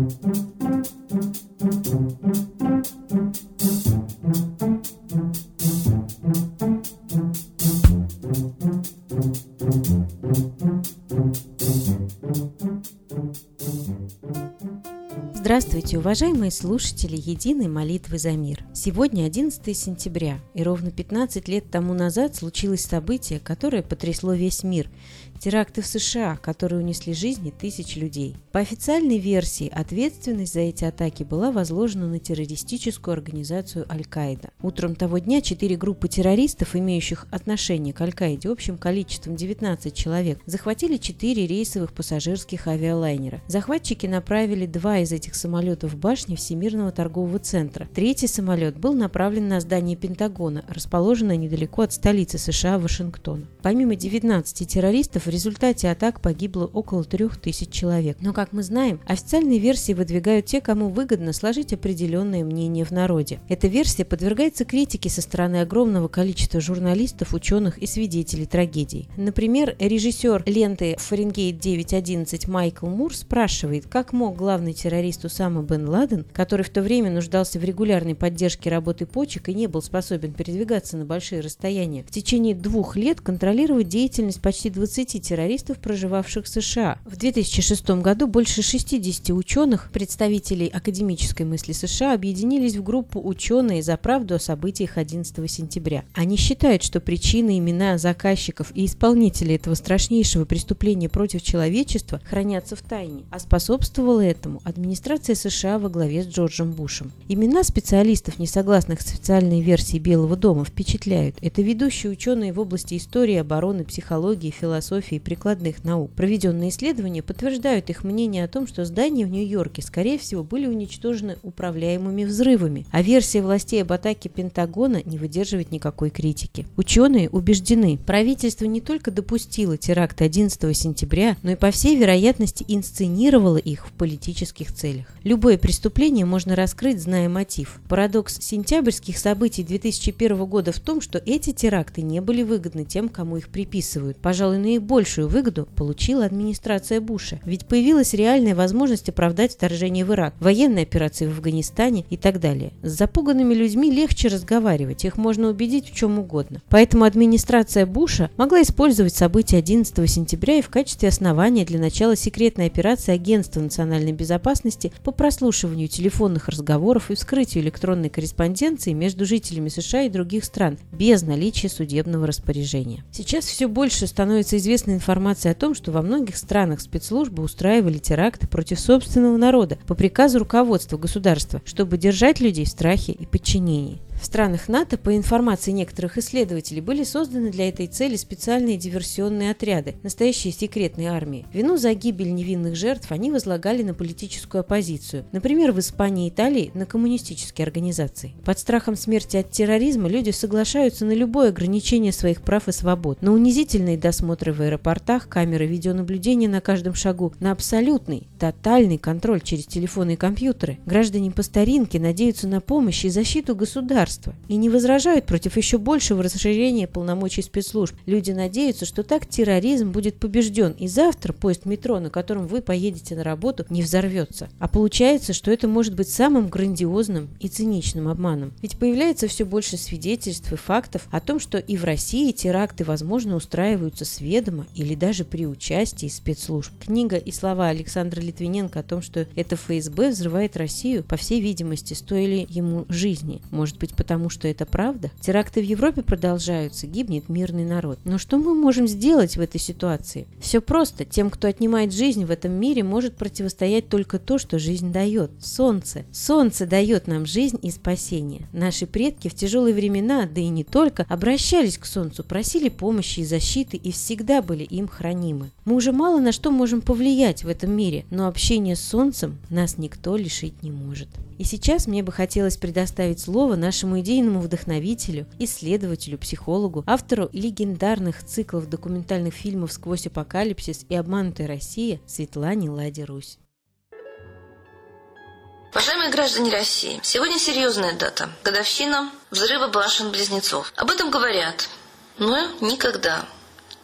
Música Здравствуйте, уважаемые слушатели Единой молитвы за мир. Сегодня 11 сентября, и ровно 15 лет тому назад случилось событие, которое потрясло весь мир теракты в США, которые унесли жизни тысяч людей. По официальной версии, ответственность за эти атаки была возложена на террористическую организацию Аль-Каида. Утром того дня четыре группы террористов, имеющих отношение к Аль-Каиде общим количеством 19 человек, захватили четыре рейсовых пассажирских авиалайнера. Захватчики направили два из этих самолетов в башни Всемирного торгового центра. Третий самолет был направлен на здание Пентагона, расположенное недалеко от столицы США Вашингтона. Помимо 19 террористов, в результате атак погибло около 3000 человек. Но, как мы знаем, официальные версии выдвигают те, кому выгодно сложить определенное мнение в народе. Эта версия подвергается критике со стороны огромного количества журналистов, ученых и свидетелей трагедий. Например, режиссер ленты «Фаренгейт 9.11» Майкл Мур спрашивает, как мог главный террорист Усама бен Ладен, который в то время нуждался в регулярной поддержке работы почек и не был способен передвигаться на большие расстояния, в течение двух лет контролировать деятельность почти 20 террористов, проживавших в США. В 2006 году больше 60 ученых, представителей академической мысли США, объединились в группу «Ученые за правду о событиях 11 сентября». Они считают, что причины, имена заказчиков и исполнителей этого страшнейшего преступления против человечества хранятся в тайне, а способствовала этому администрация США во главе с Джорджем Бушем. Имена специалистов, не согласных с официальной версией Белого дома, впечатляют. Это ведущие ученые в области истории, обороны, психологии, философии и прикладных наук. Проведенные исследования подтверждают их мнение о том, что здания в Нью-Йорке, скорее всего, были уничтожены управляемыми взрывами, а версия властей об атаке Пентагона не выдерживает никакой критики. Ученые убеждены, правительство не только допустило теракт 11 сентября, но и по всей вероятности инсценировало их в политических целях. Любое преступление можно раскрыть, зная мотив. Парадокс сентябрьских событий 2001 года в том, что эти теракты не были выгодны тем, кому их приписывают. Пожалуй, наиболее большую выгоду получила администрация Буша, ведь появилась реальная возможность оправдать вторжение в Ирак, военные операции в Афганистане и так далее. С запуганными людьми легче разговаривать, их можно убедить в чем угодно. Поэтому администрация Буша могла использовать события 11 сентября и в качестве основания для начала секретной операции Агентства национальной безопасности по прослушиванию телефонных разговоров и вскрытию электронной корреспонденции между жителями США и других стран без наличия судебного распоряжения. Сейчас все больше становится известно известна информация о том, что во многих странах спецслужбы устраивали теракты против собственного народа по приказу руководства государства, чтобы держать людей в страхе и подчинении. В странах НАТО, по информации некоторых исследователей, были созданы для этой цели специальные диверсионные отряды, настоящие секретные армии. Вину за гибель невинных жертв они возлагали на политическую оппозицию. Например, в Испании и Италии на коммунистические организации. Под страхом смерти от терроризма люди соглашаются на любое ограничение своих прав и свобод, на унизительные досмотры в аэропортах, камеры видеонаблюдения на каждом шагу, на абсолютный, тотальный контроль через телефоны и компьютеры. Граждане по старинке надеются на помощь и защиту государства государства и не возражают против еще большего расширения полномочий спецслужб. Люди надеются, что так терроризм будет побежден, и завтра поезд метро, на котором вы поедете на работу, не взорвется. А получается, что это может быть самым грандиозным и циничным обманом. Ведь появляется все больше свидетельств и фактов о том, что и в России теракты, возможно, устраиваются с ведома или даже при участии спецслужб. Книга и слова Александра Литвиненко о том, что это ФСБ взрывает Россию, по всей видимости, стоили ему жизни. Может быть, потому что это правда? Теракты в Европе продолжаются, гибнет мирный народ. Но что мы можем сделать в этой ситуации? Все просто. Тем, кто отнимает жизнь в этом мире, может противостоять только то, что жизнь дает. Солнце. Солнце дает нам жизнь и спасение. Наши предки в тяжелые времена, да и не только, обращались к Солнцу, просили помощи и защиты и всегда были им хранимы. Мы уже мало на что можем повлиять в этом мире, но общение с Солнцем нас никто лишить не может. И сейчас мне бы хотелось предоставить слово нашему идейному вдохновителю, исследователю, психологу, автору легендарных циклов документальных фильмов «Сквозь апокалипсис» и «Обманутая Россия» Светлане Ладе Русь. Уважаемые граждане России, сегодня серьезная дата – годовщина взрыва башен-близнецов. Об этом говорят, но никогда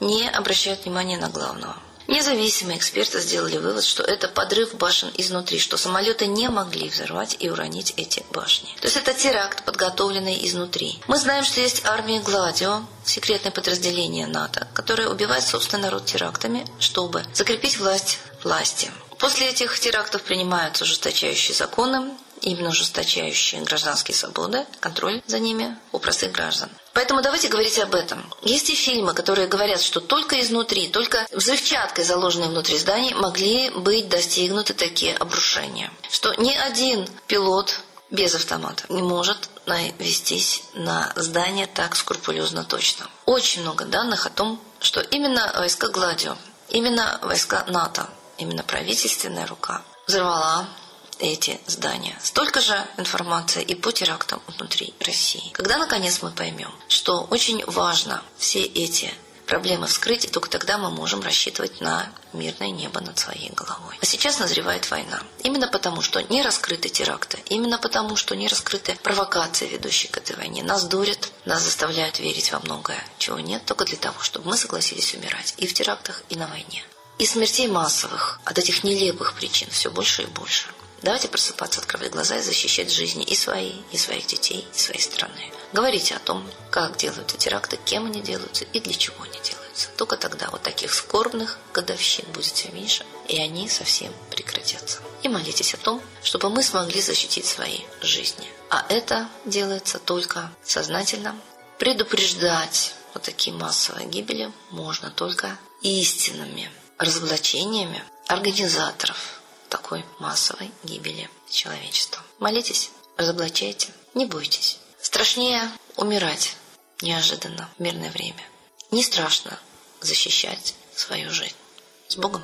не обращают внимания на главного. Независимые эксперты сделали вывод, что это подрыв башен изнутри, что самолеты не могли взорвать и уронить эти башни. То есть это теракт, подготовленный изнутри. Мы знаем, что есть армия Гладио, секретное подразделение НАТО, которое убивает собственный народ терактами, чтобы закрепить власть власти. После этих терактов принимаются ужесточающие законы, именно ужесточающие гражданские свободы, контроль за ними у простых граждан. Поэтому давайте говорить об этом. Есть и фильмы, которые говорят, что только изнутри, только взрывчаткой, заложенной внутри зданий, могли быть достигнуты такие обрушения. Что ни один пилот без автомата не может навестись на здание так скрупулезно точно. Очень много данных о том, что именно войска Гладио, именно войска НАТО, именно правительственная рука взорвала эти здания. Столько же информации и по терактам внутри России. Когда наконец мы поймем, что очень важно все эти проблемы вскрыть, и только тогда мы можем рассчитывать на мирное небо над своей головой. А сейчас назревает война. Именно потому, что не раскрыты теракты, именно потому, что не раскрыты провокации, ведущие к этой войне. Нас дурят, нас заставляют верить во многое, чего нет, только для того, чтобы мы согласились умирать и в терактах, и на войне. И смертей массовых от этих нелепых причин все больше и больше. Давайте просыпаться, открывать глаза и защищать жизни и свои, и своих детей, и своей страны. Говорите о том, как делаются теракты, кем они делаются и для чего они делаются. Только тогда вот таких скорбных годовщин будет все меньше, и они совсем прекратятся. И молитесь о том, чтобы мы смогли защитить свои жизни. А это делается только сознательно. Предупреждать вот такие массовые гибели можно только истинными разоблачениями организаторов такой массовой гибели человечества. Молитесь, разоблачайте, не бойтесь. Страшнее умирать неожиданно в мирное время. Не страшно защищать свою жизнь. С Богом!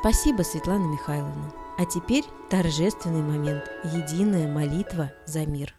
Спасибо, Светлана Михайловна. А теперь торжественный момент – единая молитва за мир.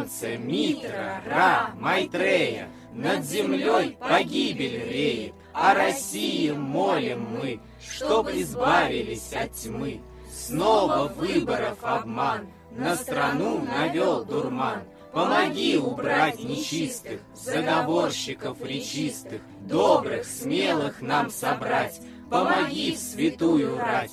Солнце, Митра, Ра, Майтрея, Над землей погибель реет, О России молим мы, Чтоб избавились от тьмы. Снова выборов обман, На страну навел дурман. Помоги убрать нечистых, Заговорщиков речистых, Добрых, смелых нам собрать, Помоги в святую рать,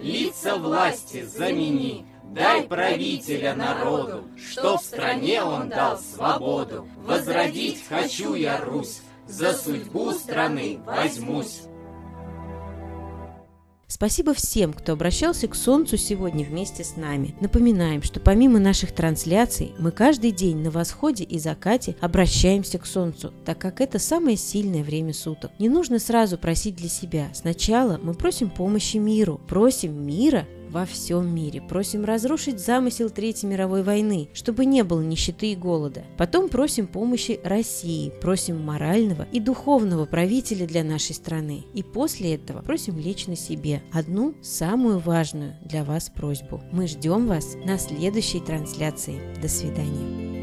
лица власти замени. Дай правителя народу, что в стране он дал свободу. Возродить хочу я Русь, за судьбу страны возьмусь. Спасибо всем, кто обращался к Солнцу сегодня вместе с нами. Напоминаем, что помимо наших трансляций, мы каждый день на восходе и закате обращаемся к Солнцу, так как это самое сильное время суток. Не нужно сразу просить для себя. Сначала мы просим помощи миру, просим мира во всем мире. Просим разрушить замысел Третьей мировой войны, чтобы не было нищеты и голода. Потом просим помощи России, просим морального и духовного правителя для нашей страны. И после этого просим лечь на себе одну самую важную для вас просьбу. Мы ждем вас на следующей трансляции. До свидания.